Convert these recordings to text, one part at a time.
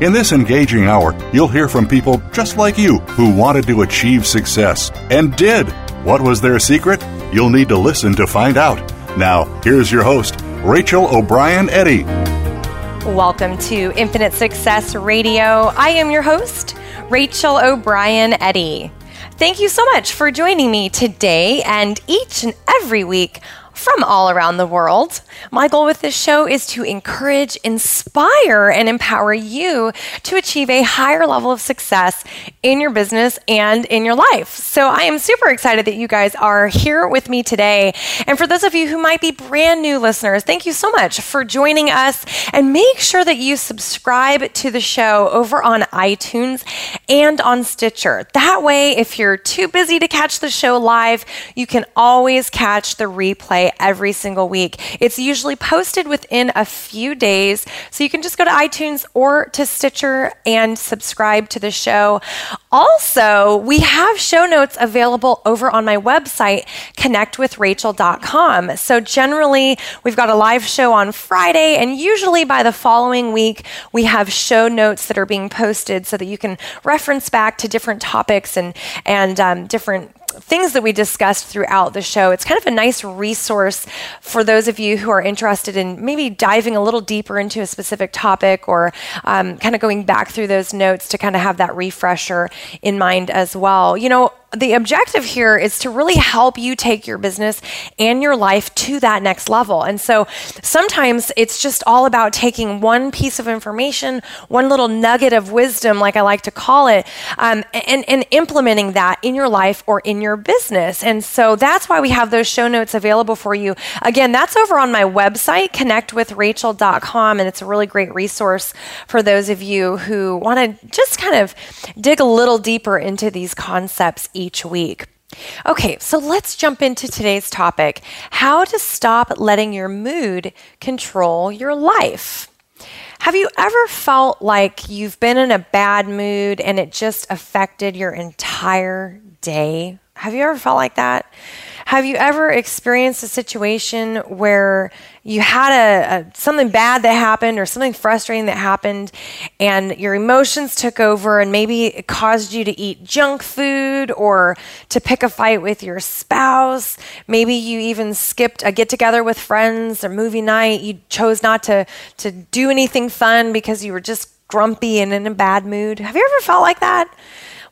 In this engaging hour, you'll hear from people just like you who wanted to achieve success and did. What was their secret? You'll need to listen to find out. Now, here's your host, Rachel O'Brien Eddy. Welcome to Infinite Success Radio. I am your host, Rachel O'Brien Eddy. Thank you so much for joining me today and each and every week from all around the world. My goal with this show is to encourage, inspire, and empower you to achieve a higher level of success in your business and in your life. So I am super excited that you guys are here with me today. And for those of you who might be brand new listeners, thank you so much for joining us. And make sure that you subscribe to the show over on iTunes and on Stitcher. That way, if you're too busy to catch the show live, you can always catch the replay every single week. It's usually posted within a few days, so you can just go to iTunes or to Stitcher and subscribe to the show. Also, we have show notes available over on my website, connectwithrachel.com. So, generally, we've got a live show on Friday, and usually by the following week, we have show notes that are being posted so that you can reference back to different topics and, and um, different things that we discussed throughout the show. It's kind of a nice resource for those of you who are interested in maybe diving a little deeper into a specific topic or um, kind of going back through those notes to kind of have that refresher in mind as well. You know, the objective here is to really help you take your business and your life to that next level. And so sometimes it's just all about taking one piece of information, one little nugget of wisdom, like I like to call it, um, and, and implementing that in your life or in your business. And so that's why we have those show notes available for you. Again, that's over on my website, connectwithrachel.com, and it's a really great resource for those of you who want to just kind of dig a little deeper into these concepts each week. Okay, so let's jump into today's topic how to stop letting your mood control your life. Have you ever felt like you've been in a bad mood and it just affected your entire day? Have you ever felt like that? Have you ever experienced a situation where you had a, a, something bad that happened or something frustrating that happened and your emotions took over and maybe it caused you to eat junk food or to pick a fight with your spouse? Maybe you even skipped a get together with friends or movie night. You chose not to to do anything fun because you were just grumpy and in a bad mood. Have you ever felt like that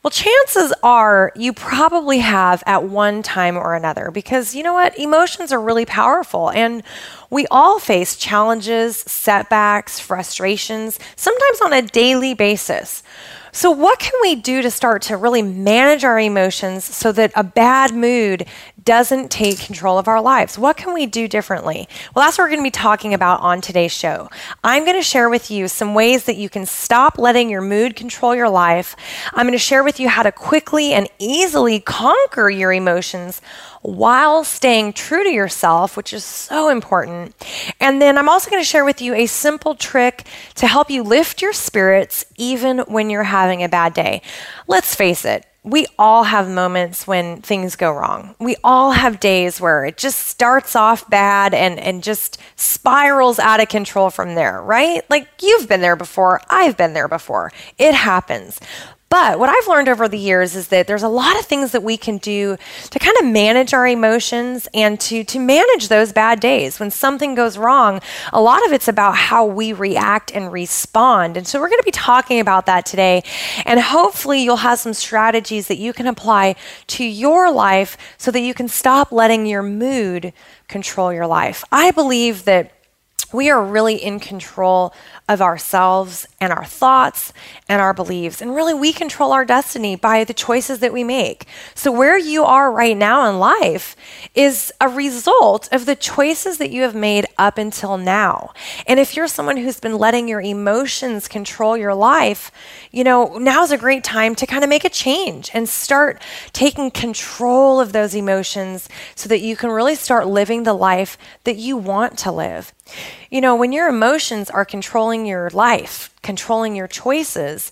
well, chances are you probably have at one time or another because you know what? Emotions are really powerful and we all face challenges, setbacks, frustrations, sometimes on a daily basis. So, what can we do to start to really manage our emotions so that a bad mood doesn't take control of our lives? What can we do differently? Well, that's what we're going to be talking about on today's show. I'm going to share with you some ways that you can stop letting your mood control your life. I'm going to share with you how to quickly and easily conquer your emotions while staying true to yourself, which is so important. And then I'm also going to share with you a simple trick to help you lift your spirits even when you're having a bad day. Let's face it, we all have moments when things go wrong. We all have days where it just starts off bad and, and just spirals out of control from there, right? Like you've been there before, I've been there before. It happens. But what I've learned over the years is that there's a lot of things that we can do to kind of manage our emotions and to, to manage those bad days. When something goes wrong, a lot of it's about how we react and respond. And so we're going to be talking about that today. And hopefully you'll have some strategies that you can apply to your life so that you can stop letting your mood control your life. I believe that we are really in control of ourselves and our thoughts and our beliefs. And really, we control our destiny by the choices that we make. So, where you are right now in life is a result of the choices that you have made up until now. And if you're someone who's been letting your emotions control your life, you know, now's a great time to kind of make a change and start taking control of those emotions so that you can really start living the life that you want to live. You know, when your emotions are controlling your life, controlling your choices,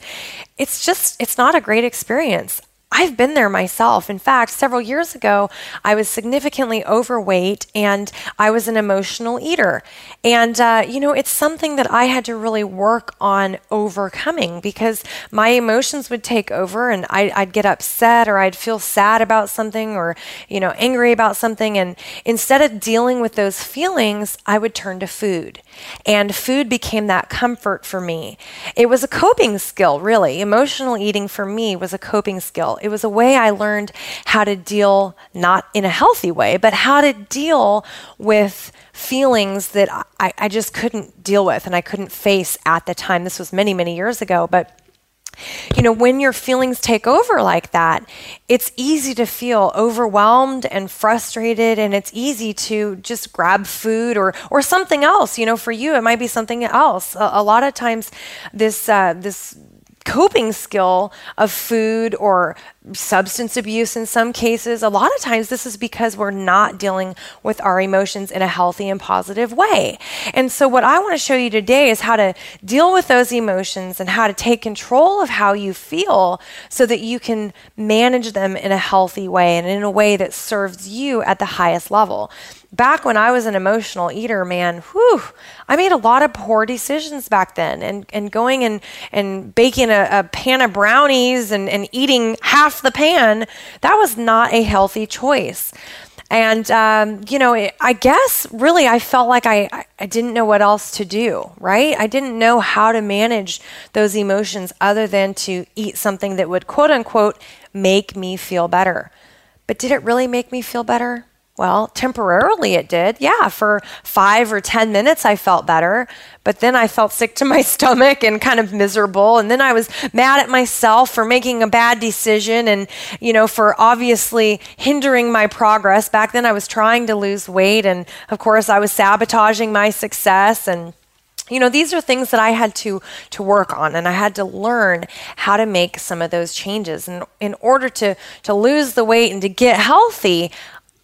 it's just, it's not a great experience. I've been there myself. In fact, several years ago, I was significantly overweight and I was an emotional eater. And, uh, you know, it's something that I had to really work on overcoming because my emotions would take over and I, I'd get upset or I'd feel sad about something or, you know, angry about something. And instead of dealing with those feelings, I would turn to food. And food became that comfort for me. It was a coping skill, really. Emotional eating for me was a coping skill. It was a way I learned how to deal, not in a healthy way, but how to deal with feelings that I, I just couldn't deal with and I couldn't face at the time. This was many, many years ago, but you know, when your feelings take over like that, it's easy to feel overwhelmed and frustrated, and it's easy to just grab food or or something else. You know, for you, it might be something else. A, a lot of times, this uh, this coping skill of food or substance abuse in some cases. A lot of times, this is because we're not dealing with our emotions in a healthy and positive way. And so, what I want to show you today is how to deal with those emotions and how to take control of how you feel so that you can manage them in a healthy way and in a way that serves you at the highest level back when I was an emotional eater, man, whew, I made a lot of poor decisions back then. And, and going and, and baking a, a pan of brownies and, and eating half the pan, that was not a healthy choice. And, um, you know, it, I guess really I felt like I, I didn't know what else to do, right? I didn't know how to manage those emotions other than to eat something that would, quote unquote, make me feel better. But did it really make me feel better? Well, temporarily it did. Yeah, for five or 10 minutes I felt better. But then I felt sick to my stomach and kind of miserable. And then I was mad at myself for making a bad decision and, you know, for obviously hindering my progress. Back then I was trying to lose weight. And of course, I was sabotaging my success. And, you know these are things that i had to to work on and i had to learn how to make some of those changes and in order to to lose the weight and to get healthy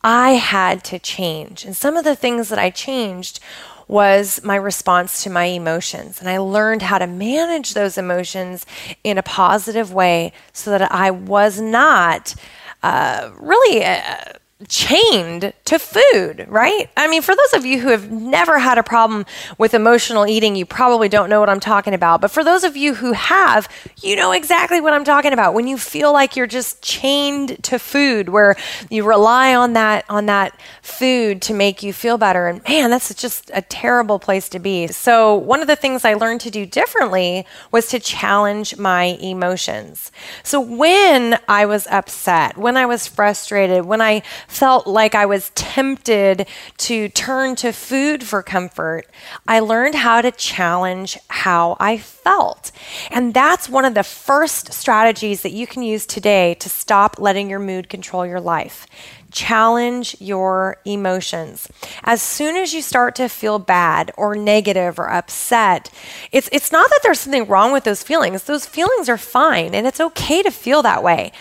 I had to change. And some of the things that I changed was my response to my emotions. And I learned how to manage those emotions in a positive way so that I was not uh, really. Uh, chained to food, right? I mean, for those of you who have never had a problem with emotional eating, you probably don't know what I'm talking about. But for those of you who have, you know exactly what I'm talking about. When you feel like you're just chained to food where you rely on that on that food to make you feel better and man, that's just a terrible place to be. So, one of the things I learned to do differently was to challenge my emotions. So, when I was upset, when I was frustrated, when I felt like I was tempted to turn to food for comfort, I learned how to challenge how I felt. And that's one of the first strategies that you can use today to stop letting your mood control your life challenge your emotions. As soon as you start to feel bad or negative or upset, it's it's not that there's something wrong with those feelings. Those feelings are fine and it's okay to feel that way.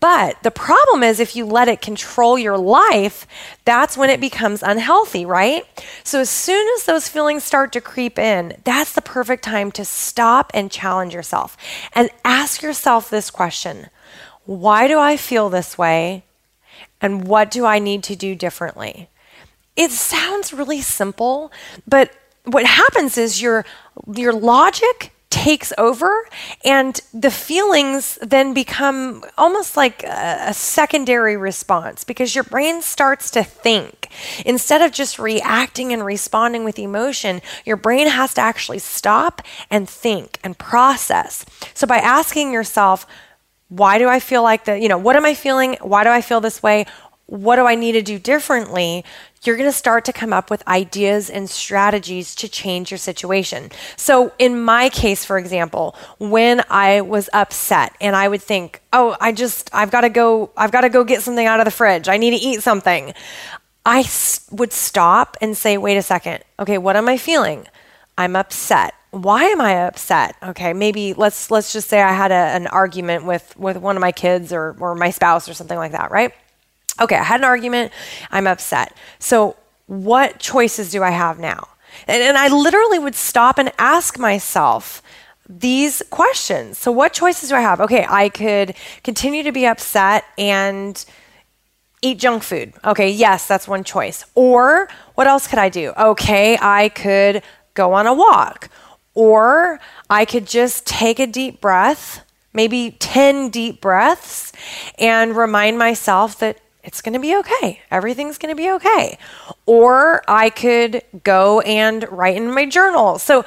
But the problem is if you let it control your life, that's when it becomes unhealthy, right? So as soon as those feelings start to creep in, that's the perfect time to stop and challenge yourself and ask yourself this question Why do I feel this way? And what do I need to do differently? It sounds really simple, but what happens is your your logic takes over and the feelings then become almost like a, a, secondary response because your brain starts to think instead of just reacting and responding with emotion your brain has to actually stop and think and process so by asking yourself why do i feel like that you know what am i feeling why do i feel this way what do I need to do differently you're going to start to come up with ideas and strategies to change your situation. So, in my case, for example, when I was upset and I would think, "Oh, I just I've got to go I've got to go get something out of the fridge. I need to eat something." I would stop and say, "Wait a second. Okay, what am I feeling? I'm upset. Why am I upset? Okay, maybe let's let's just say I had a, an argument with with one of my kids or or my spouse or something like that, right?" Okay, I had an argument. I'm upset. So, what choices do I have now? And, and, I literally would stop and ask myself these questions. So, what choices do I have? Okay, I could continue to be upset and eat junk food. Okay, yes, that's one choice. Or, what else could I do? Okay, I could go on a walk. Or, I could just take a deep breath, maybe 10 deep breaths, and remind myself that it's going to be okay. Everything's going to be okay. Or I could go and write in my journal. So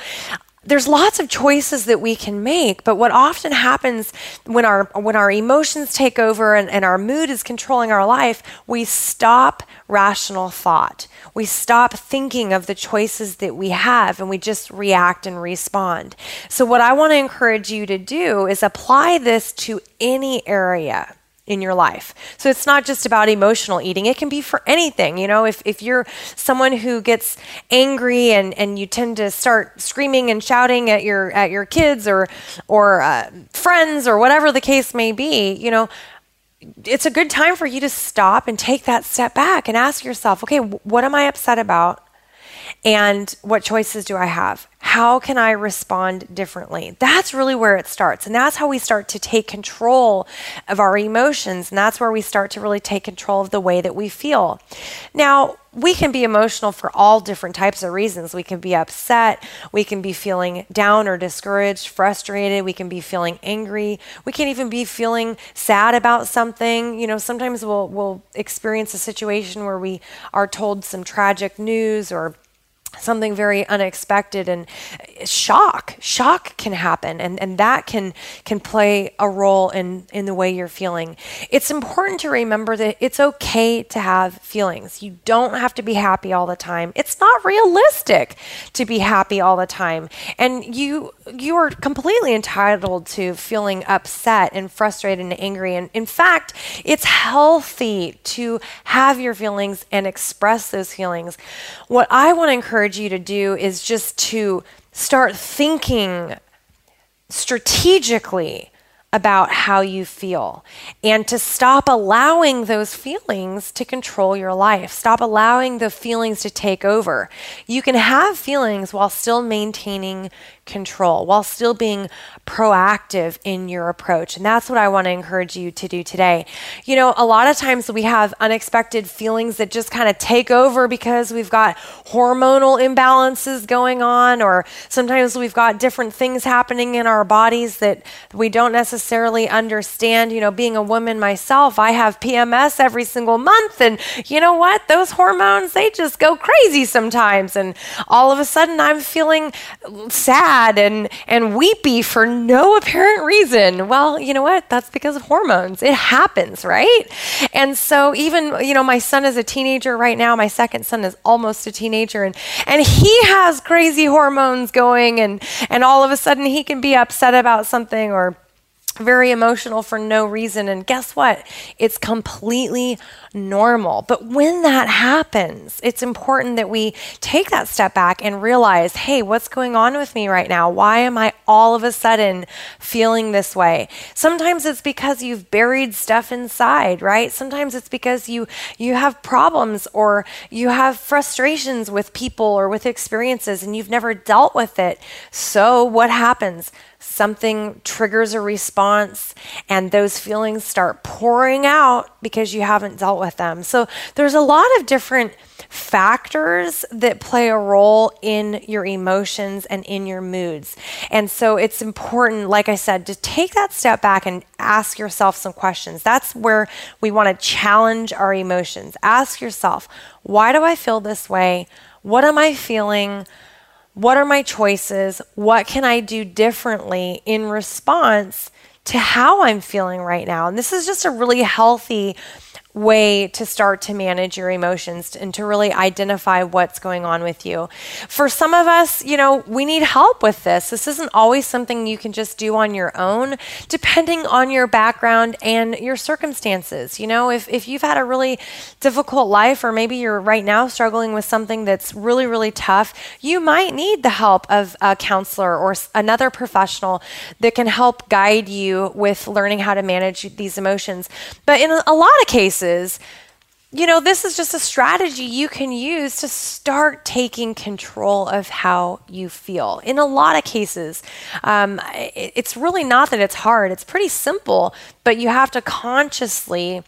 there's lots of choices that we can make, but what often happens when our when our emotions take over and, and our mood is controlling our life, we stop rational thought. We stop thinking of the choices that we have and we just react and respond. So what I want to encourage you to do is apply this to any area in your life. So it's not just about emotional eating. It can be for anything. You know, if, if you're someone who gets angry and, and you tend to start screaming and shouting at your at your kids or or uh, friends or whatever the case may be, you know, it's a good time for you to stop and take that step back and ask yourself, okay, what am I upset about? And what choices do I have? How can I respond differently? That's really where it starts. And that's how we start to take control of our emotions. And that's where we start to really take control of the way that we feel. Now, we can be emotional for all different types of reasons. We can be upset. We can be feeling down or discouraged, frustrated. We can be feeling angry. We can even be feeling sad about something. You know, sometimes we'll, we'll experience a situation where we are told some tragic news or something very unexpected and shock shock can happen and, and that can can play a role in in the way you're feeling. It's important to remember that it's okay to have feelings. You don't have to be happy all the time. It's not realistic to be happy all the time. And you you are completely entitled to feeling upset and frustrated and angry. And in fact it's healthy to have your feelings and express those feelings. What i want to encourage encourage you to do is just to start thinking strategically about how you feel and to stop allowing those feelings to control your life. Stop allowing the feelings to take over. You can have feelings while still maintaining control, while still being proactive in your approach. And that's what I want to encourage you to do today. You know, a lot of times we have unexpected feelings that just kind of take over because we've got hormonal imbalances going on, or sometimes we've got different things happening in our bodies that we don't necessarily understand. You know, being a woman myself, I have PMS every single month. And you know what? Those hormones, they just go crazy sometimes. And all of a sudden, I'm feeling sad sad and, and weepy for no apparent reason. Well, you know what? That's because of hormones. It happens, right? And so even, you know, my son is a teenager right now. My second son is almost a teenager and, and he has crazy hormones going and, and all of a sudden he can be upset about something or very emotional for no reason. And guess what? It's completely normal. But when that happens, it's important that we take that step back and realize hey, what's going on with me right now? Why am I all of a sudden feeling this way? Sometimes it's because you've buried stuff inside, right? Sometimes it's because you you have problems or you have frustrations with people or with experiences and you've never dealt with it. So what happens? Something triggers a response and those feelings start pouring out because you haven't dealt with them. So there's a lot of different factors that play a role in your emotions and in your moods. And so it's important, like I said, to take that step back and ask yourself some questions. That's where we want to challenge our emotions. Ask yourself, why do I feel this way? What am I feeling? What are my choices? What can I do differently in response to how I'm feeling right now? And this is just a really healthy way to start to manage your emotions and to really identify what's going on with you. For some of us, you know, we need help with this. This isn't always something you can just do on your own, depending on your background and your circumstances. You know, if, if you've had a really difficult life, or maybe you're right now struggling with something that's really, really tough, you might need the help of a counselor or another professional that can help guide you with learning how to manage these emotions. But in a lot of cases, you know, this is just a strategy you can use to start taking control of how you feel. In a lot of cases, um, it's really not that it's hard, it's pretty simple, but you have to consciously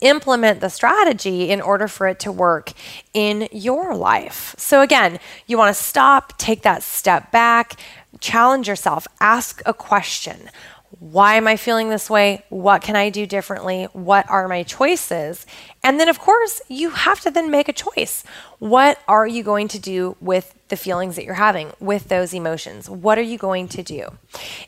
implement the strategy in order for it to work in your life. So, again, you want to stop, take that step back, challenge yourself, ask a question. Why am I feeling this way? What can I do differently? What are my choices? And then, of course, you have to then make a choice. What are you going to do with the feelings that you're having, with those emotions? What are you going to do?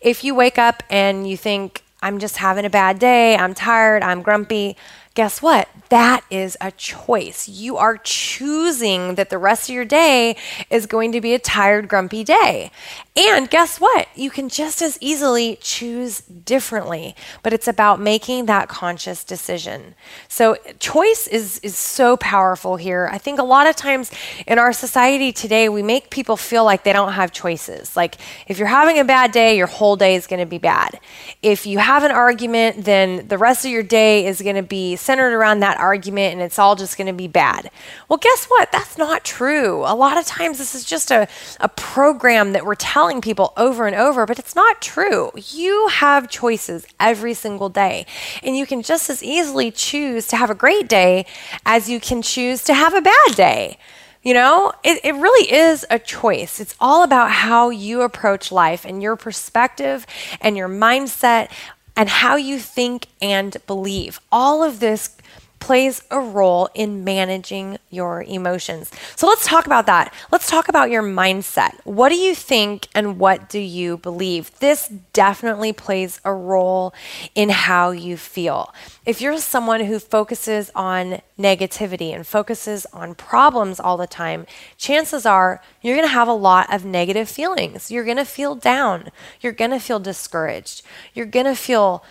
If you wake up and you think, I'm just having a bad day, I'm tired, I'm grumpy, guess what? That is a choice. You are choosing that the rest of your day is going to be a tired, grumpy day. And guess what? You can just as easily choose differently, but it's about making that conscious decision. So, choice is, is so powerful here. I think a lot of times in our society today, we make people feel like they don't have choices. Like, if you're having a bad day, your whole day is going to be bad. If you have an argument, then the rest of your day is going to be centered around that argument and it's all just going to be bad. Well, guess what? That's not true. A lot of times, this is just a, a program that we're telling people over and over, but it's not true. You have choices every single day, and you can just as easily choose to have a great day as you can choose to have a bad day. You know, it, it really is a choice. It's all about how you approach life and your perspective and your mindset and how you think and believe. All of this plays a role in managing your emotions. So let's talk about that. Let's talk about your mindset. What do you think and what do you believe? This definitely plays a role in how you feel. If you're someone who focuses on negativity and focuses on problems all the time, chances are you're going to have a lot of negative feelings. You're going to feel down. You're going to feel discouraged. You're going to feel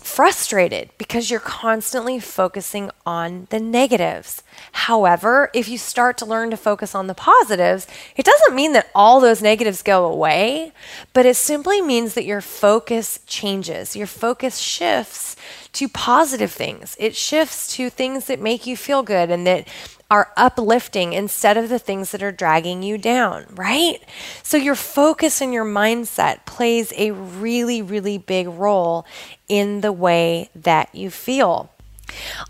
frustrated because you're constantly focusing on the negatives. However, if you start to learn to focus on the positives, it doesn't mean that all those negatives go away, but it simply means that your focus changes. Your focus shifts to positive things. It shifts to things that make you feel good and that are uplifting instead of the things that are dragging you down, right? So your focus and your mindset plays a really, really big role in the way that you feel.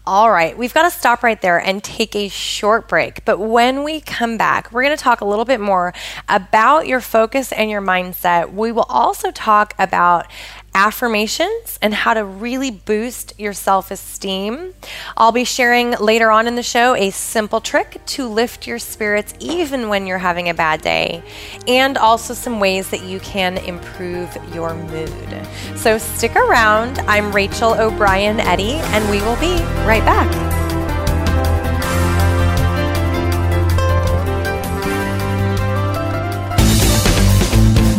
All right, we've got to stop right there and take a short break. But when we come back, we're going to talk a little bit more about your focus and your mindset. We will also talk about affirmations and how to really boost your self esteem. I'll be sharing later on in the show a simple trick to lift your spirits even when you're having a bad day, and also some ways that you can improve your mood. So stick around. I'm Rachel O'Brien Eddy, and we will be right back.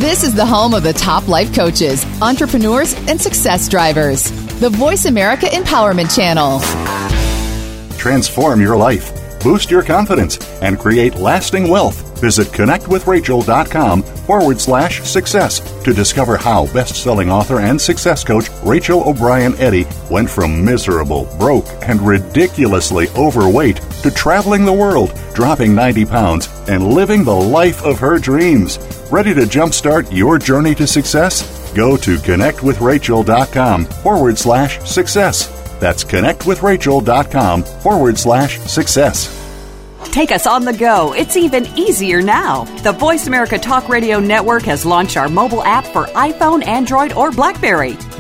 This is the home of the top life coaches, entrepreneurs, and success drivers. The Voice America Empowerment Channel. Transform your life, boost your confidence, and create lasting wealth. Visit connectwithrachel.com forward slash success to discover how best selling author and success coach Rachel O'Brien Eddy went from miserable, broke, and ridiculously overweight to traveling the world, dropping 90 pounds, and living the life of her dreams. Ready to jumpstart your journey to success? Go to connectwithrachel.com forward slash success. That's connectwithrachel.com forward slash success. Take us on the go. It's even easier now. The Voice America Talk Radio Network has launched our mobile app for iPhone, Android, or Blackberry.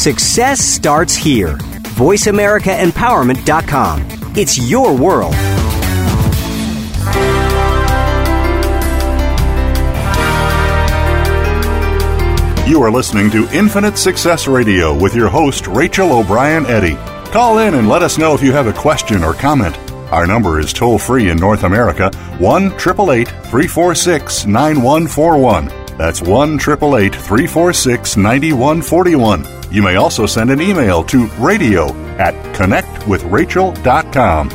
Success starts here. VoiceAmericaEmpowerment.com. It's your world. You are listening to Infinite Success Radio with your host, Rachel O'Brien Eddy. Call in and let us know if you have a question or comment. Our number is toll free in North America 1 888 346 9141. That's 1 888 346 9141. You may also send an email to radio at connectwithrachel.com.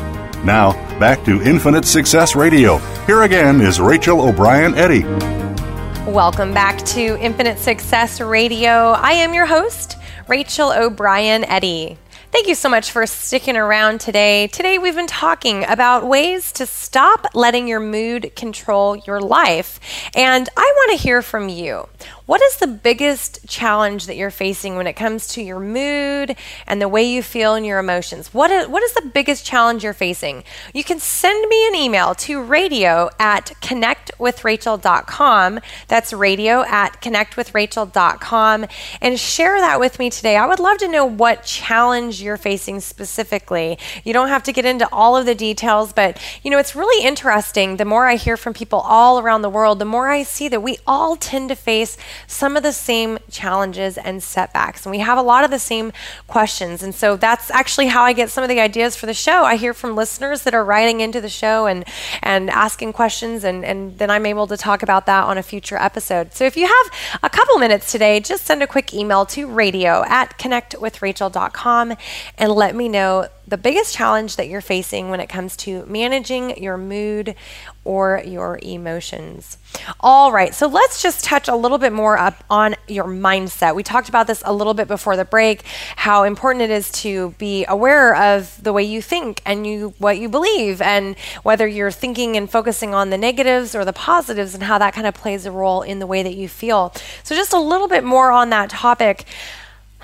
Now, back to Infinite Success Radio. Here again is Rachel O'Brien Eddy. Welcome back to Infinite Success Radio. I am your host, Rachel O'Brien Eddy. Thank you so much for sticking around today. Today, we've been talking about ways to stop letting your mood control your life. And I want to hear from you. What is the biggest challenge that you're facing when it comes to your mood and the way you feel and your emotions? What is, what is the biggest challenge you're facing? You can send me an email to radio at connectwithrachel.com. That's radio at connectwithrachel.com and share that with me today. I would love to know what challenge you're facing specifically. You don't have to get into all of the details, but you know, it's really interesting. The more I hear from people all around the world, the more I see that we all tend to face some of the same challenges and setbacks. And we have a lot of the same questions. And so that's actually how I get some of the ideas for the show. I hear from listeners that are writing into the show and, and asking questions, and, and then I'm able to talk about that on a future episode. So if you have a couple minutes today, just send a quick email to radio at connectwithrachel.com and let me know the biggest challenge that you're facing when it comes to managing your mood or your emotions. All right, so let's just touch a little bit more up on your mindset. We talked about this a little bit before the break, how important it is to be aware of the way you think and you what you believe and whether you're thinking and focusing on the negatives or the positives and how that kind of plays a role in the way that you feel. So just a little bit more on that topic.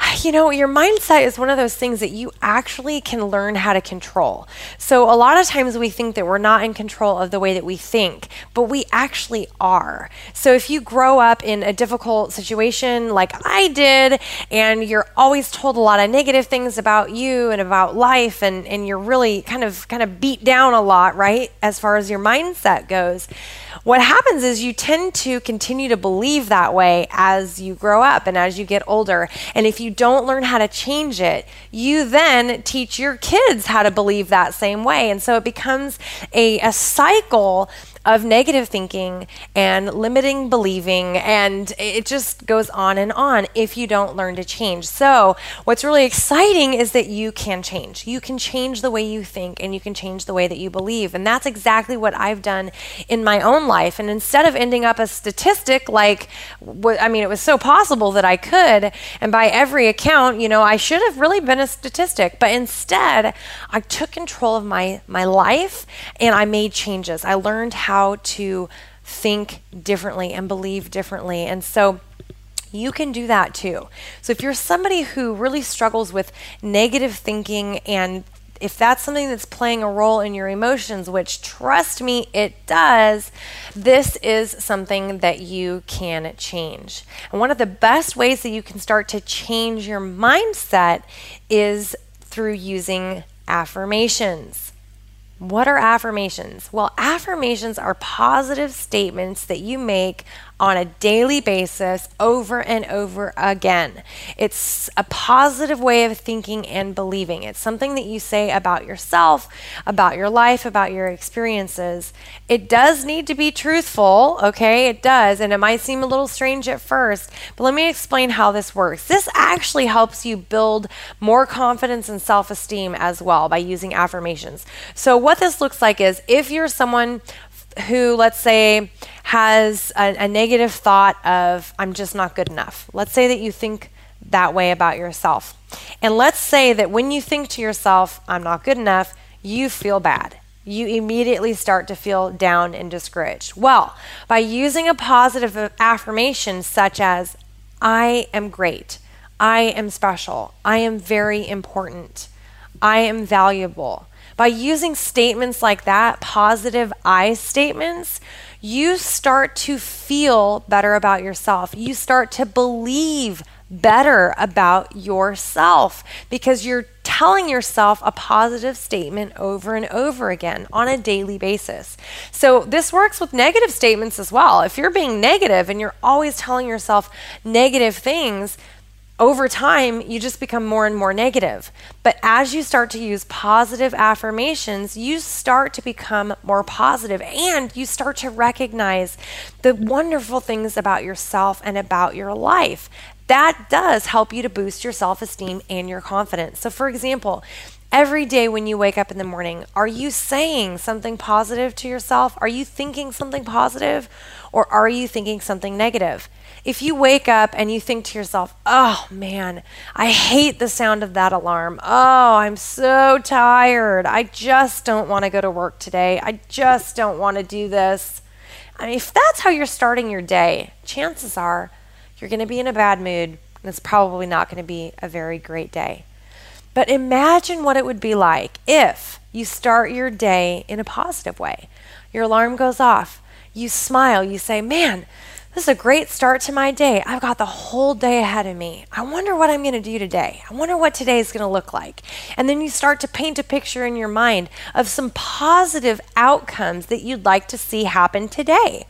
You know, your mindset is one of those things that you actually can learn how to control. So, a lot of times we think that we're not in control of the way that we think, but we actually are. So, if you grow up in a difficult situation like I did, and you're always told a lot of negative things about you and about life, and, and you're really kind of kind of beat down a lot, right, as far as your mindset goes, what happens is you tend to continue to believe that way as you grow up and as you get older. And if don't learn how to change it, you then teach your kids how to believe that same way. And so it becomes a, a cycle of negative thinking and limiting believing, and it just goes on and on if you don't learn to change. So, what's really exciting is that you can change. You can change the way you think and you can change the way that you believe. And that's exactly what I've done in my own life. And instead of ending up a statistic like, I mean, it was so possible that I could, and by every account, you know, I should have really been a statistic, but instead, I took control of my, my life and I made changes. I learned how how to think differently and believe differently. And so you can do that too. So if you're somebody who really struggles with negative thinking and if that's something that's playing a role in your emotions, which trust me, it does, this is something that you can change. And one of the best ways that you can start to change your mindset is through using affirmations. What are affirmations? Well, affirmations are positive statements that you make on a daily basis over and over again. It's a positive way of thinking and believing. It's something that you say about yourself, about your life, about your experiences. It does need to be truthful, okay? It does. And it might seem a little strange at first, but let me explain how this works. This actually helps you build more confidence and self esteem as well by using affirmations. So, what this looks like is if you're someone who, let's say, has a, a, negative thought of, I'm just not good enough. Let's say that you think that way about yourself. And let's say that when you think to yourself, I'm not good enough, you feel bad. You immediately start to feel down and discouraged. Well, by using a positive affirmation such as, I am great, I am special, I am very important, I am valuable by using statements like that, positive I statements, you start to feel better about yourself. You start to believe better about yourself because you're telling yourself a positive statement over and over again on a daily basis. So, this works with negative statements as well. If you're being negative and you're always telling yourself negative things, over time, you just become more and more negative. But as you start to use positive affirmations, you start to become more positive and you start to recognize the wonderful things about yourself and about your life. That does help you to boost your self esteem and your confidence. So, for example, every day when you wake up in the morning, are you saying something positive to yourself? Are you thinking something positive or are you thinking something negative? If you wake up and you think to yourself, oh man, I hate the sound of that alarm. Oh, I'm so tired. I just don't want to go to work today. I just don't want to do this. I mean, if that's how you're starting your day, chances are you're going to be in a bad mood and it's probably not going to be a very great day. But imagine what it would be like if you start your day in a positive way. Your alarm goes off, you smile, you say, Man, this is a great start to my day. I've got the whole day ahead of me. I wonder what I'm going to do today. I wonder what today is going to look like. And then you start to paint a picture in your mind of some positive outcomes that you'd like to see happen today.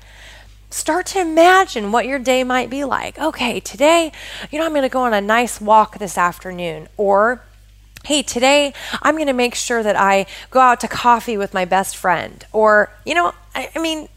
Start to imagine what your day might be like. Okay, today, you know, I'm going to go on a nice walk this afternoon. Or, hey, today I'm going to make sure that I go out to coffee with my best friend. Or, you know, I, I mean,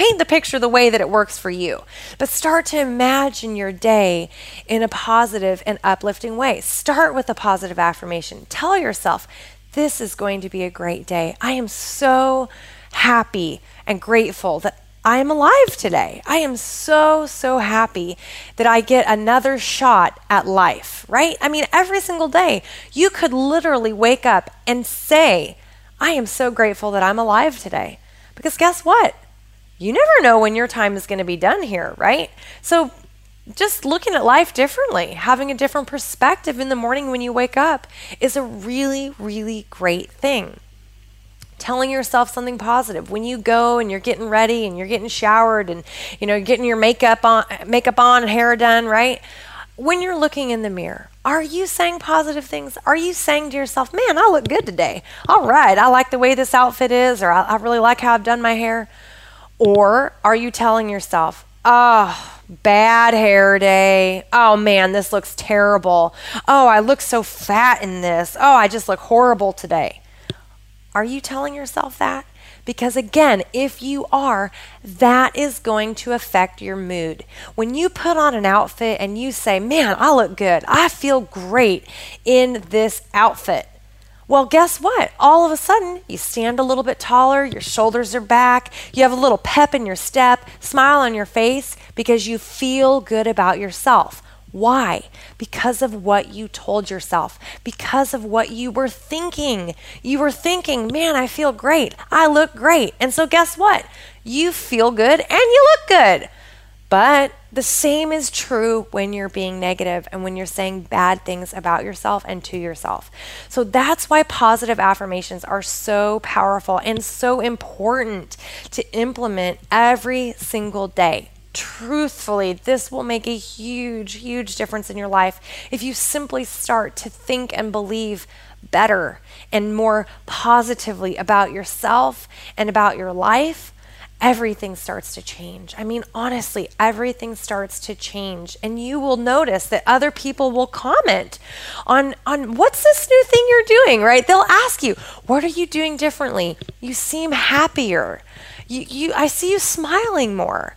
paint the picture the way that it works for you. But start to imagine your day in a positive and uplifting way. Start with a positive affirmation. Tell yourself, this is going to be a great day. I am so happy and grateful that I am alive today. I am so, so happy that I get another shot at life, right? I mean, every single day, you could literally wake up and say, I am so grateful that I'm alive today. Because guess what? You never know when your time is going to be done here, right? So just looking at life differently, having a different perspective in the morning when you wake up is a really, really great thing. Telling yourself something positive when you go and you're getting ready and you're getting showered and you know getting your makeup on, makeup on hair done, right? When you're looking in the mirror, are you saying positive things? Are you saying to yourself, "Man, I look good today. All right, I like the way this outfit is, or I, I really like how I've done my hair." Or are you telling yourself, oh, bad hair day. Oh man, this looks terrible. Oh, I look so fat in this. Oh, I just look horrible today. Are you telling yourself that? Because again, if you are, that is going to affect your mood. When you put on an outfit and you say, Man, I look good, I feel great in this outfit, well, guess what? All of a sudden, you stand a little bit taller, your shoulders are back, you have a little pep in your step, smile on your face because you feel good about yourself. Why? Because of what you told yourself, because of what you were thinking. You were thinking, man, I feel great. I look great. And so, guess what? You feel good and you look good. But the same is true when you're being negative and when you're saying bad things about yourself and to yourself. So that's why positive affirmations are so powerful and so important to implement every single day. Truthfully, this will make a huge, huge difference in your life if you simply start to think and believe better and more positively about yourself and about your life everything starts to change. I mean, honestly, everything starts to change. And you will notice that other people will comment on, on what's this new thing you're doing, right? They'll ask you, what are you doing differently? You seem happier. You, you, I see you smiling more.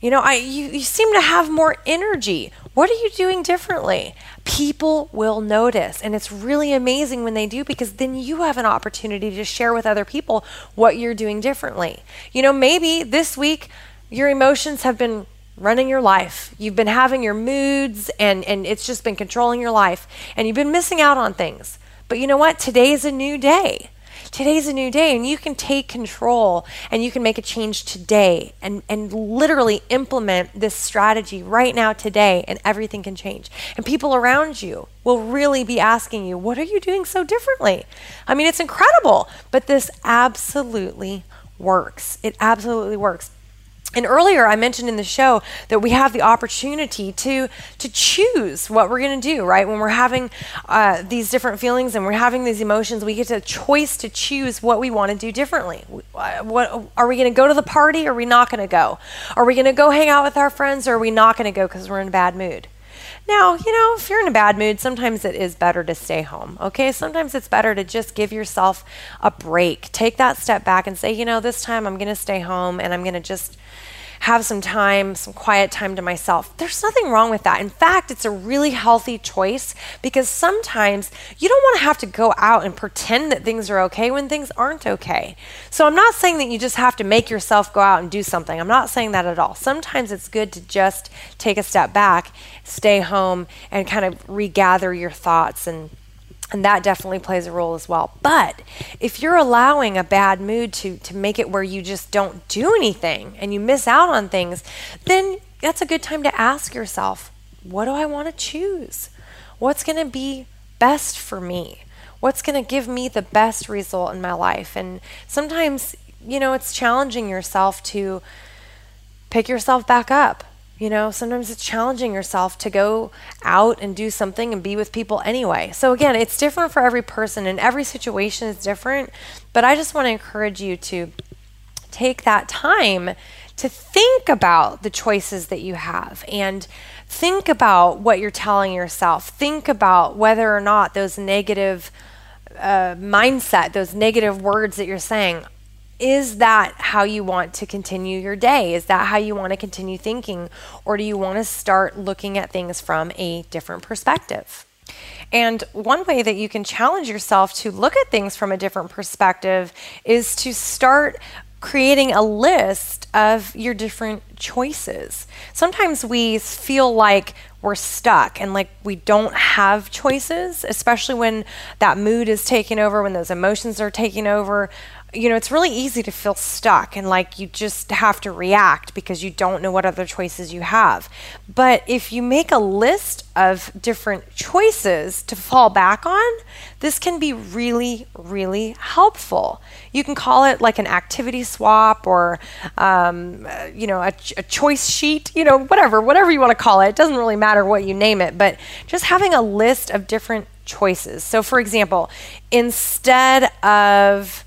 You know, I, you, you seem to have more energy. What are you doing differently? People will notice. And it's really amazing when they do because then you have an opportunity to share with other people what you're doing differently. You know, maybe this week your emotions have been running your life. You've been having your moods and, and it's just been controlling your life. And you've been missing out on things. But you know what? Today is a new day today's a new day and you can take control and you can make a change today and, and literally implement this strategy right now today and everything can change. And people around you will really be asking you, what are you doing so differently? I mean, it's incredible, but this absolutely works. It absolutely works. And earlier, I mentioned in the show that we have the opportunity to to choose what we're going to do. Right when we're having uh, these different feelings and we're having these emotions, we get a choice to choose what we want to do differently. Uh, what are we going to go to the party? Or are we not going to go? Are we going to go hang out with our friends? Or are we not going to go because we're in a bad mood? Now, you know, if you're in a bad mood, sometimes it is better to stay home, okay? Sometimes it's better to just give yourself a break. Take that step back and say, you know, this time I'm going to stay home and I'm going to just have some time, some quiet time to myself. There's nothing wrong with that. In fact, it's a really healthy choice because sometimes you don't want to have to go out and pretend that things are okay when things aren't okay. So I'm not saying that you just have to make yourself go out and do something. I'm not saying that at all. Sometimes it's good to just take a step back, stay home, and kind of regather your thoughts and and that definitely plays a role as well. But if you're allowing a bad mood to, to make it where you just don't do anything and you miss out on things, then that's a good time to ask yourself, what do I want to choose? What's going to be best for me? What's going to give me the best result in my life? And sometimes, you know, it's challenging yourself to pick yourself back up you know, sometimes it's challenging yourself to go out and do something and be with people anyway. So, again, it's different for every person and every situation is different. But I just want to encourage you to take that time to think about the choices that you have and think about what you're telling yourself. Think about whether or not those negative uh, mindset, those negative words that you're saying, is that how you want to continue your day? Is that how you want to continue thinking? Or do you want to start looking at things from a different perspective? And one way that you can challenge yourself to look at things from a different perspective is to start creating a list of your different choices. Sometimes we feel like we're stuck and like we don't have choices, especially when that mood is taking over, when those emotions are taking over you know, it's really easy to feel stuck and like you just have to react because you don't know what other choices you have. But if you make a list of different choices to fall back on, this can be really, really helpful. You can call it like an activity swap or, um, you know, a, a choice sheet, you know, whatever, whatever you want to call it. It doesn't really matter what you name it, but just having a list of different choices. So, for example, instead of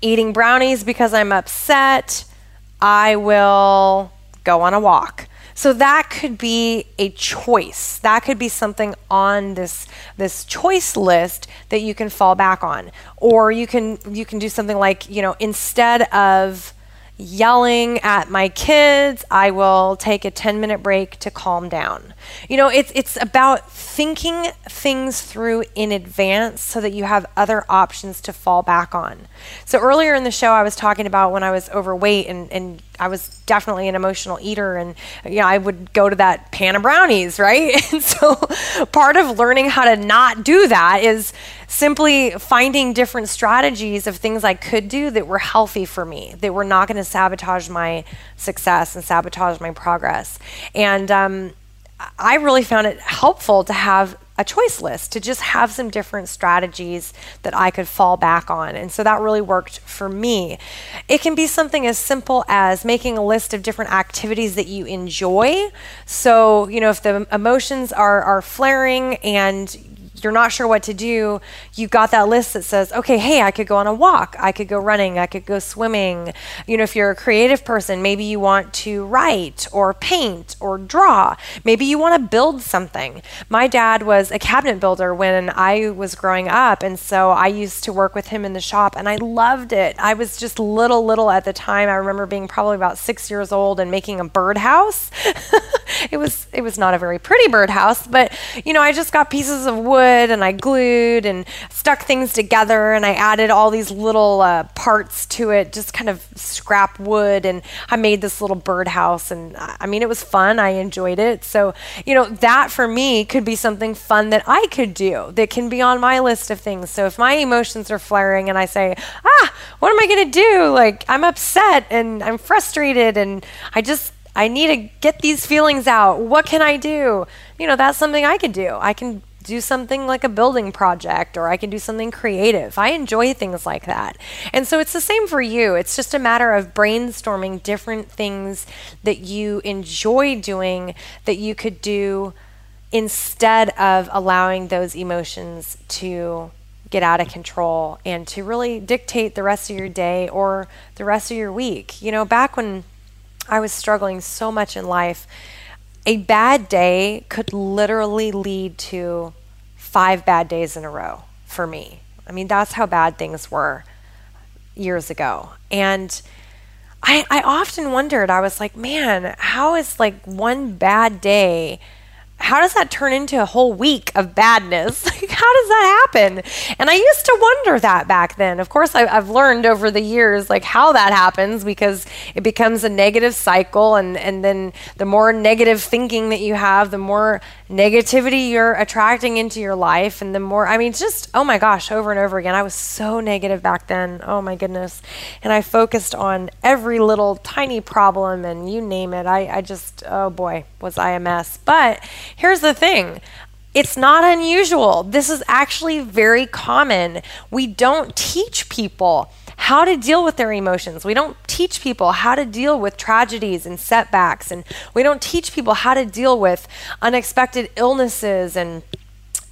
eating brownies because I'm upset, I will go on a walk. So that could be a choice. That could be something on this this choice list that you can fall back on. Or you can you can do something like, you know, instead of yelling at my kids, I will take a 10 minute break to calm down. You know, it's, it's about thinking things through in advance so that you have other options to fall back on. So earlier in the show, I was talking about when I was overweight and, and I was definitely an emotional eater and you know, I would go to that pan of brownies, right? And so part of learning how to not do that is simply finding different strategies of things I could do that were healthy for me, that were not going to sabotage my success and sabotage my progress. And um, I really found it helpful to have a choice list, to just have some different strategies that I could fall back on. And so that really worked for me. It can be something as simple as making a list of different activities that you enjoy. So, you know, if the emotions are, are flaring and you're not sure what to do, you got that list that says, okay, hey, I could go on a walk, I could go running, I could go swimming. You know, if you're a creative person, maybe you want to write or paint or draw. Maybe you want to build something. My dad was a cabinet builder when I was growing up, and so I used to work with him in the shop, and I loved it. I was just little, little at the time. I remember being probably about six years old and making a birdhouse. it was it was not a very pretty birdhouse, but you know, I just got pieces of wood and I glued and stuck things together and I added all these little uh, parts to it, just kind of scrap wood, and I made this little birdhouse. And I mean, it was fun. I enjoyed it. So you know, that for me could be something fun that I could do that can be on my list of things. So if my emotions are flaring and I say, ah, what am I going to do? Like I'm upset and I'm frustrated and I just I need to get these feelings out. What can I do? You know, that's something I can do. I can do something like a building project or I can do something creative. I enjoy things like that. And so it's the same for you. It's just a matter of brainstorming different things that you enjoy doing that you could do instead of allowing those emotions to get out of control and to really dictate the rest of your day or the rest of your week. You know, back when I was struggling so much in life, a bad day could literally lead to five bad days in a row for me. I mean, that's how bad things were years ago. And I, I often wondered, I was like, man, how is like one bad day how does that turn into a whole week of badness? how does that happen? And I used to wonder that back then. Of course, I, have learned over the years like how that happens because it becomes a negative cycle, and and then the more negative thinking that you have, the more negativity you're attracting into your life, and the more I mean, just oh my gosh, over and over again. I was so negative back then. Oh my goodness, and I focused on every little tiny problem, and you name it. I I just oh boy, was I a mess, but Here's the thing it's not unusual. This is actually very common. We don't teach people how to deal with their emotions. We don't teach people how to deal with tragedies and setbacks. And we don't teach people how to deal with unexpected illnesses and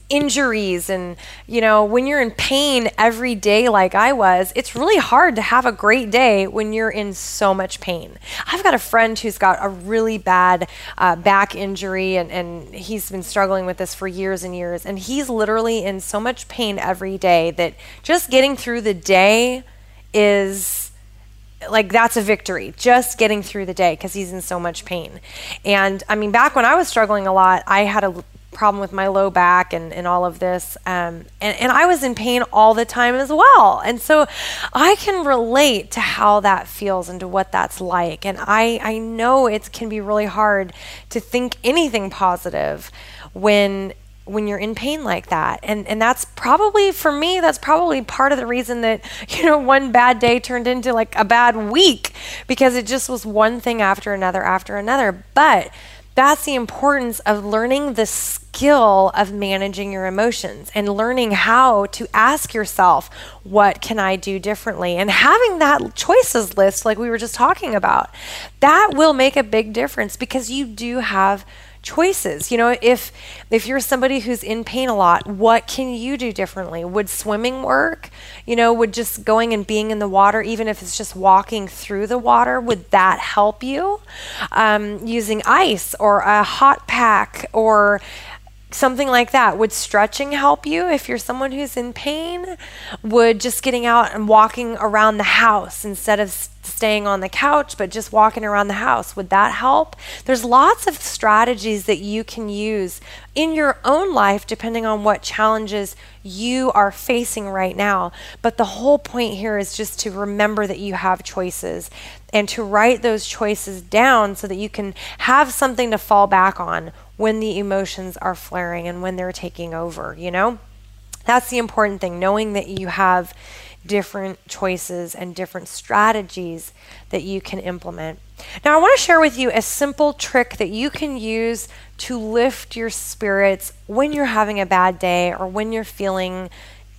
injuries and you know when you're in pain every day like I was it's really hard to have a great day when you're in so much pain I've got a friend who's got a really bad uh, back injury and, and he's been struggling with this for years and years and he's literally in so much pain every day that just getting through the day is like that's a victory just getting through the day because he's in so much pain and i mean back when i was struggling a lot i had a problem with my low back and, and all of this. Um, and, and I was in pain all the time as well. And so I can relate to how that feels and to what that's like. And I, I know it can be really hard to think anything positive when when you're in pain like that. And and that's probably for me that's probably part of the reason that you know one bad day turned into like a bad week because it just was one thing after another after another. But that's the importance of learning the skill of managing your emotions and learning how to ask yourself, what can I do differently? And having that choices list, like we were just talking about, that will make a big difference because you do have choices. You know, if if you're somebody who's in pain a lot, what can you do differently? Would swimming work? You know, would just going and being in the water, even if it's just walking through the water, would that help you? Um, using ice or a hot pack or something like that. Would stretching help you if you're someone who's in pain? Would just getting out and walking around the house instead of staying on the couch, but just walking around the house, would that help? There's lots of strategies that you can use in your own life depending on what challenges you are facing right now. But the whole point here is just to remember that you have choices and to write those choices down so that you can have something to fall back on when the emotions are flaring and when they're taking over, you know? That's the important thing, knowing that you have different choices and different strategies that you can implement. Now, I want to share with you a simple trick that you can use to lift your spirits when you're having a bad day or when you're feeling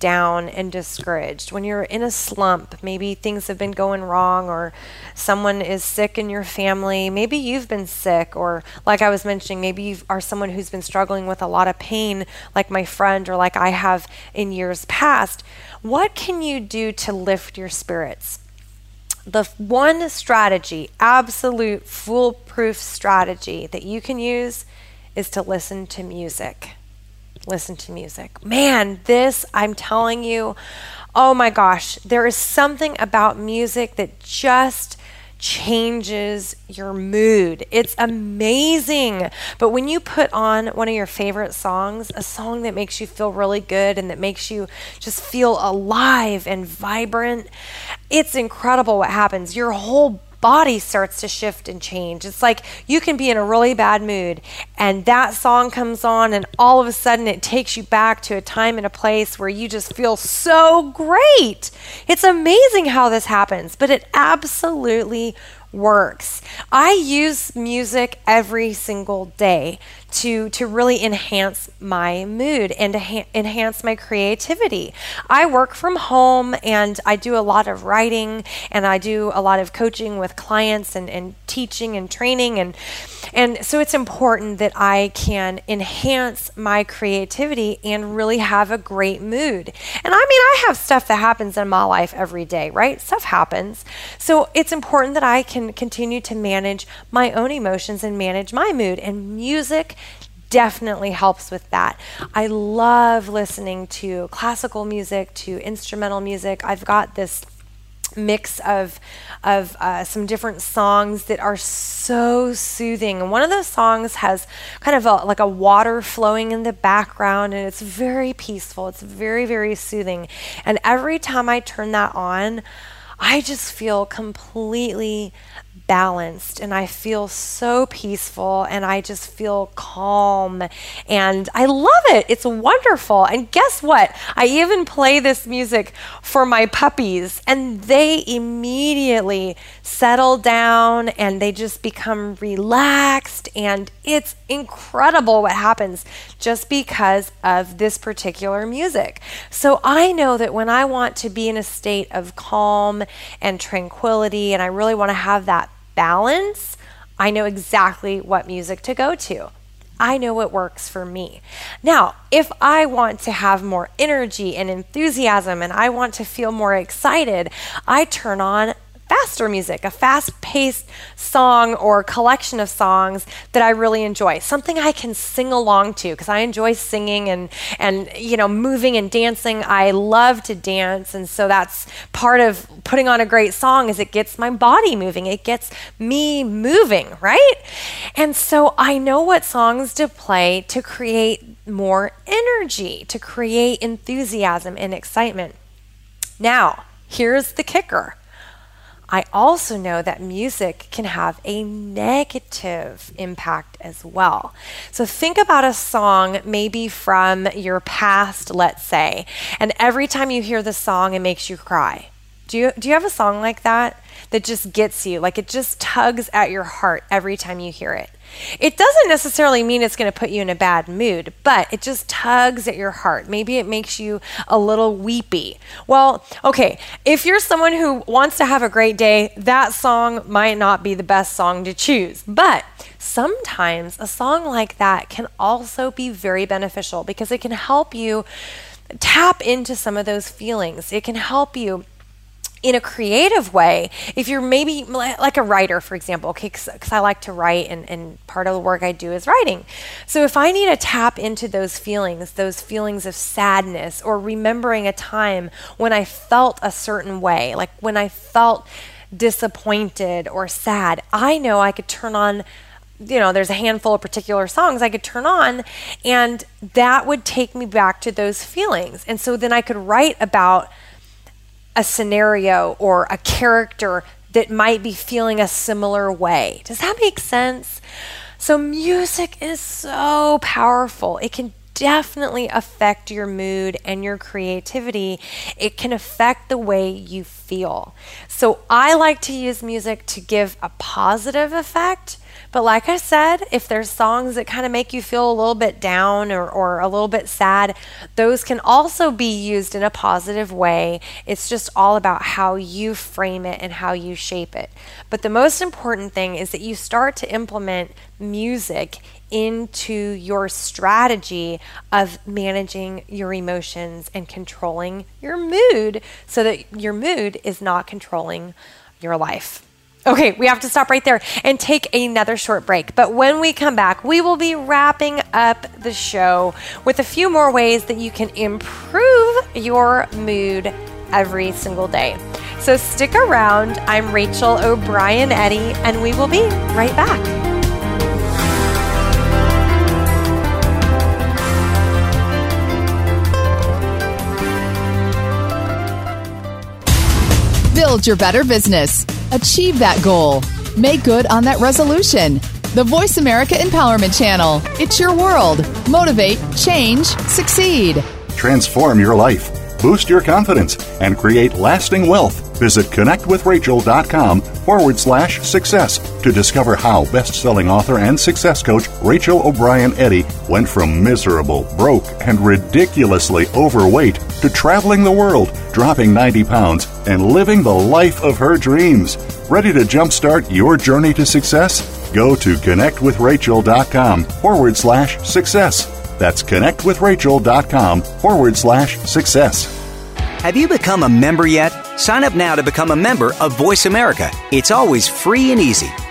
down and discouraged, when you're in a slump, maybe things have been going wrong or someone is sick in your family, maybe you've been sick, or like I was mentioning, maybe you are someone who's been struggling with a lot of pain, like my friend or like I have in years past, what can you do to lift your spirits? The one strategy, absolute foolproof strategy that you can use is to listen to music listen to music. Man, this, I'm telling you, oh my gosh, there is something about music that just changes your mood. It's amazing. But when you put on one of your favorite songs, a song that makes you feel really good and that makes you just feel alive and vibrant, it's incredible what happens. Your whole body starts to shift and change. It's like you can be in a really bad mood and that song comes on, and all of a sudden it takes you back to a time and a place where you just feel so great. It's amazing how this happens, but it absolutely works. I use music every single day to to really enhance my mood and to ha- enhance my creativity. I work from home and I do a lot of writing and I do a lot of coaching with clients and, and teaching and training and and so it's important that I can enhance my creativity and really have a great mood. And I mean I have stuff that happens in my life every day, right? Stuff happens. So it's important that I can continue to manage my own emotions and manage my mood and music definitely helps with that. I love listening to classical music, to instrumental music. I've got this mix of of uh, some different songs that are so soothing. And one of those songs has kind of a, like a water flowing in the background, and it's very peaceful. It's very very soothing. And every time I turn that on, I just feel completely balanced and I feel so peaceful and I just feel calm and I love it. It's wonderful. And guess what? I even play this music for my puppies and they immediately settle down and they just become relaxed and it's incredible what happens just because of this particular music. So I know that when I want to be in a state of calm and tranquility and I really want to have that balance, I know exactly what music to go to. I know what works for me. Now, if I want to have more energy and enthusiasm and I want to feel more excited, I turn on faster music, a fast paced song or collection of songs that I really enjoy, something I can sing along to because I enjoy singing and, and, you know, moving and dancing. I love to dance. And so that's part of putting on a great song is it gets my body moving. It gets me moving, right? And so I know what songs to play to create more energy, to create enthusiasm and excitement. Now, here's the kicker. I also know that music can have a negative impact as well. So think about a song maybe from your past, let's say, and every time you hear the song, it makes you cry. Do you, do you have a song like that that just gets you? Like it just tugs at your heart every time you hear it? It doesn't necessarily mean it's going to put you in a bad mood, but it just tugs at your heart. Maybe it makes you a little weepy. Well, okay, if you're someone who wants to have a great day, that song might not be the best song to choose. But sometimes a song like that can also be very beneficial because it can help you tap into some of those feelings. It can help you in a creative way if you're maybe like a writer for example because i like to write and, and part of the work i do is writing so if i need to tap into those feelings those feelings of sadness or remembering a time when i felt a certain way like when i felt disappointed or sad i know i could turn on you know, there's a handful of particular songs I could turn on, and that would take me back to those feelings. And so then I could write about a scenario or a character that might be feeling a similar way. Does that make sense? So, music is so powerful. It can definitely affect your mood and your creativity. It can affect the way you feel. So, I like to use music to give a positive effect But like I said, if there's songs that kind of make you feel a little bit down or, or a little bit sad, those can also be used in a positive way. It's just all about how you frame it and how you shape it. But the most important thing is that you start to implement music into your strategy of managing your emotions and controlling your mood so that your mood is not controlling your life. Okay, we have to stop right there and take another short break. But when we come back, we will be wrapping up the show with a few more ways that you can improve your mood every single day. So stick around. I'm Rachel O'Brien Eddy, and we will be right back. Build your better business. Achieve that goal. Make good on that resolution. The Voice America Empowerment Channel. It's your world. Motivate, change, succeed. Transform your life boost your confidence, and create lasting wealth. Visit connectwithrachel.com forward slash success to discover how best selling author and success coach Rachel O'Brien Eddy went from miserable, broke, and ridiculously overweight to traveling the world, dropping 90 pounds, and living the life of her dreams. Ready to jumpstart your journey to success? Go to connectwithrachel.com forward slash success that's connectwithrachel.com forward slash success. Have you become a member yet? Sign up now to become a member of Voice America. It's always free and easy.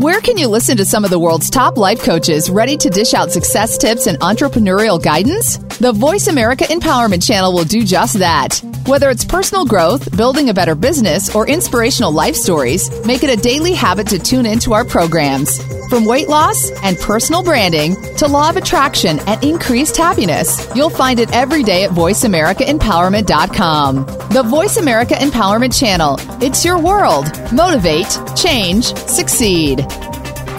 Where can you listen to some of the world's top life coaches ready to dish out success tips and entrepreneurial guidance? The Voice America Empowerment Channel will do just that. Whether it's personal growth, building a better business, or inspirational life stories, make it a daily habit to tune into our programs. From weight loss and personal branding to law of attraction and increased happiness, you'll find it every day at VoiceAmericaEmpowerment.com. The Voice America Empowerment Channel. It's your world. Motivate, change, succeed.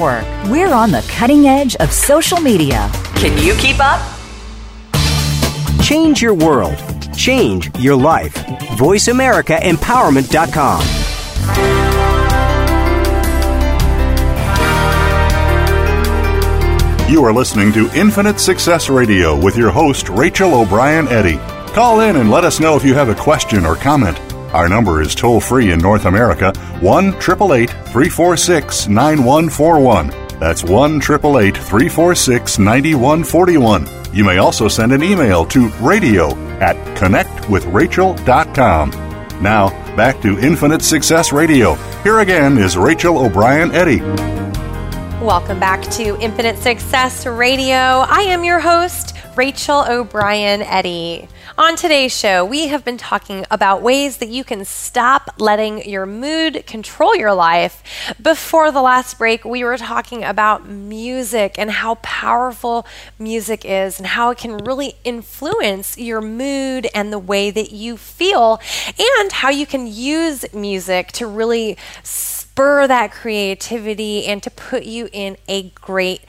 We're on the cutting edge of social media. Can you keep up? Change your world. Change your life. VoiceAmericaEmpowerment.com. You are listening to Infinite Success Radio with your host, Rachel O'Brien Eddy. Call in and let us know if you have a question or comment. Our number is toll free in North America 1 888 346 9141. That's 1 888 346 9141. You may also send an email to radio at connectwithrachel.com. Now, back to Infinite Success Radio. Here again is Rachel O'Brien Eddy. Welcome back to Infinite Success Radio. I am your host, Rachel O'Brien Eddy. On today's show, we have been talking about ways that you can stop letting your mood control your life. Before the last break, we were talking about music and how powerful music is and how it can really influence your mood and the way that you feel, and how you can use music to really spur that creativity and to put you in a great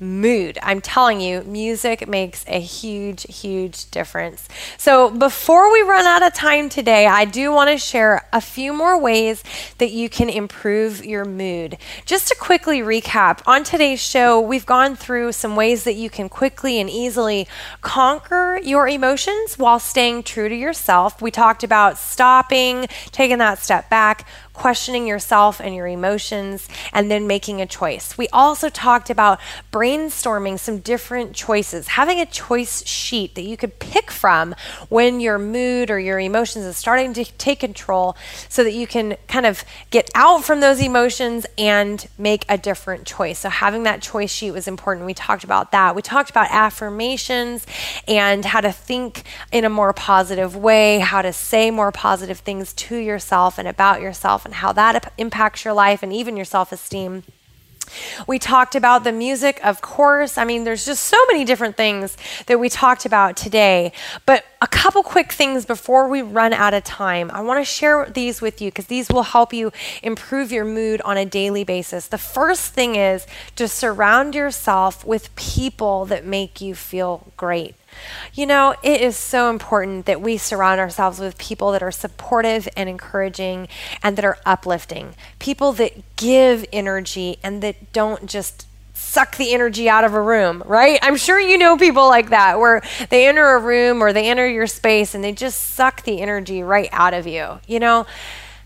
mood. I'm telling you, music makes a huge, huge difference. So, before we run out of time today, I do want to share a few more ways that you can improve your mood. Just to quickly recap, on today's show, we've gone through some ways that you can quickly and easily conquer your emotions while staying true to yourself. We talked about stopping, taking that step back questioning yourself and your emotions, and then making a choice. We also talked about brainstorming some different choices, having a choice sheet that you could pick from when your mood or your emotions is starting to take control so that you can kind of get out from those emotions and make a different choice. So, having that choice sheet was important. We talked about that. We talked about affirmations and how to think in a more positive way, how to say more positive things to yourself and about yourself, and how that impacts your life and even your self esteem. We talked about the music, of course. I mean, there's just so many different things that we talked about today. But a couple quick things before we run out of time. I want to share these with you because these will help you improve your mood on a daily basis. The first thing is to surround yourself with people that make you feel great. You know, it is so important that we surround ourselves with people that are supportive and encouraging and that are uplifting, people that give energy and that don't just suck the energy out of a room, right? I'm sure you know people like that where they enter a room or they enter your space and they just suck the energy right out of you. You know,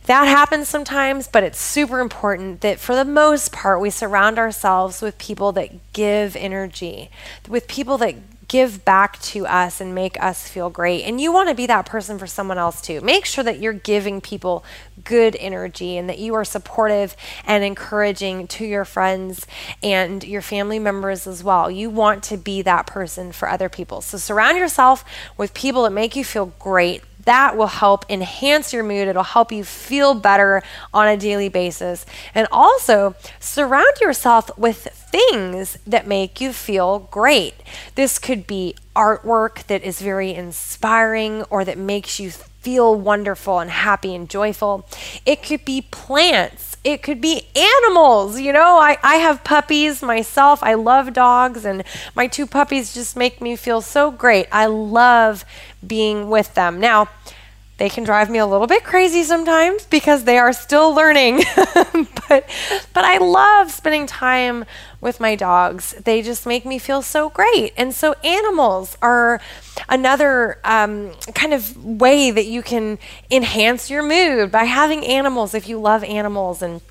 that happens sometimes, but it's super important that for the most part, we surround ourselves with people that give energy, with people that give back to us and make us feel great. And you want to be that person for someone else too. Make sure that you're giving people good energy and that you are supportive and encouraging to your friends and your family members as well. You want to be that person for other people. So surround yourself with people that make you feel great that will help enhance your mood. It'll help you feel better on a daily basis. And also, surround yourself with things that make you feel great. This could be artwork that is very inspiring or that makes you feel wonderful and happy and joyful. It could be plants. It could be animals. You know, I, I have puppies myself. I love dogs, and my two puppies just make me feel so great. I love being with them. Now, they can drive me a little bit crazy sometimes because they are still learning. but but I love spending time with my dogs. They just make me feel so great. And so animals are another um, kind of way that you can enhance your mood by having animals if you love animals and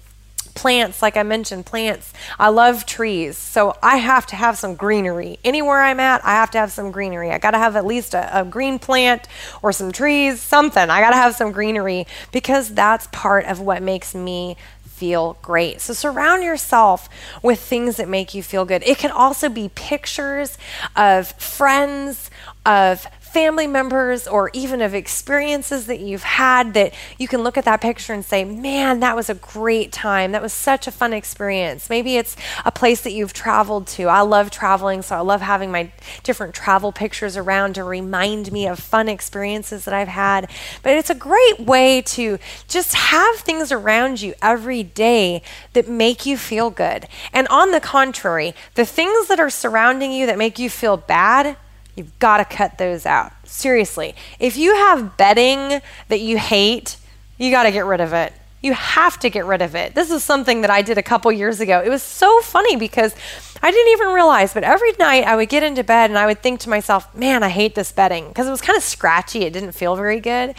plants, like I mentioned, plants. I love trees, so I have to have some greenery. Anywhere I'm at, I have to have some greenery. I got to have at least a, a, green plant or some trees, something. I got to have some greenery because that's part of what makes me feel great. So surround yourself with things that make you feel good. It can also be pictures of friends, of family members or even of experiences that you've had that you can look at that picture and say, man, that was a great time. That was such a fun experience. Maybe it's a place that you've traveled to. I love traveling, so I love having my different travel pictures around to remind me of fun experiences that I've had. But it's a great way to just have things around you every day that make you feel good. And on the contrary, the things that are surrounding you that make you feel bad, You've got to cut those out. Seriously. If you have bedding that you hate, you got to get rid of it. You have to get rid of it. This is something that I did a couple years ago. It was so funny because I didn't even realize, but every night I would get into bed and I would think to myself, man, I hate this bedding because it was kind of scratchy. It didn't feel very good.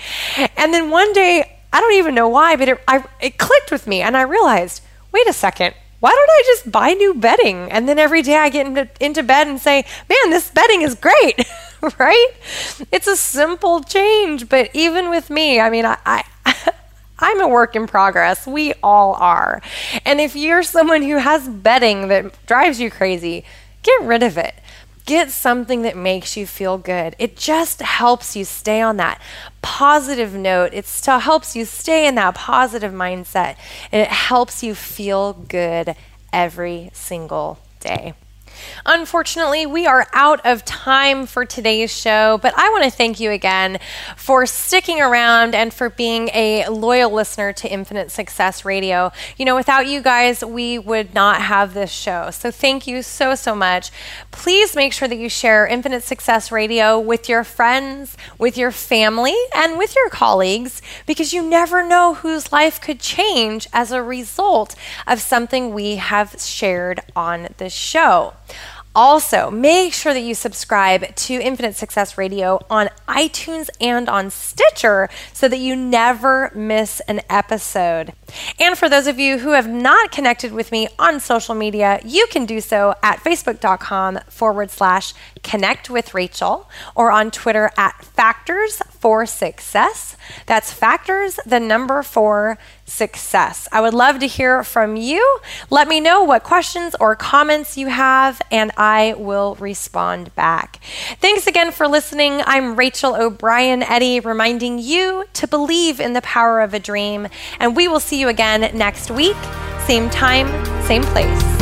And then one day, I don't even know why, but it, I, it clicked with me and I realized, wait a second, why don't I just buy new bedding? And then every day I get into, into bed and say, man, this bedding is great, right? It's a simple change, but even with me, I mean, I, I I'm a work in progress. We all are. And if you're someone who has bedding that drives you crazy, get rid of it. Get something that makes you feel good. It just helps you stay on that positive note. It still helps you stay in that positive mindset and it helps you feel good every single day. Unfortunately, we are out of time for today's show, but I want to thank you again for sticking around and for being a loyal listener to Infinite Success Radio. You know, without you guys, we would not have this show. So thank you so, so much. Please make sure that you share Infinite Success Radio with your friends, with your family, and with your colleagues because you never know whose life could change as a result of something we have shared on the show. Also, make sure that you subscribe to Infinite Success Radio on iTunes and on Stitcher so that you never miss an episode. And for those of you who have not connected with me on social media, you can do so at facebook.com forward slash connect with Rachel or on Twitter at factors for success. That's factors, the number four success. I would love to hear from you. Let me know what questions or comments you have, and I will respond back. Thanks again for listening. I'm Rachel O'Brien Eddy, reminding you to believe in the power of a dream, and we will see you again next week, same time, same place.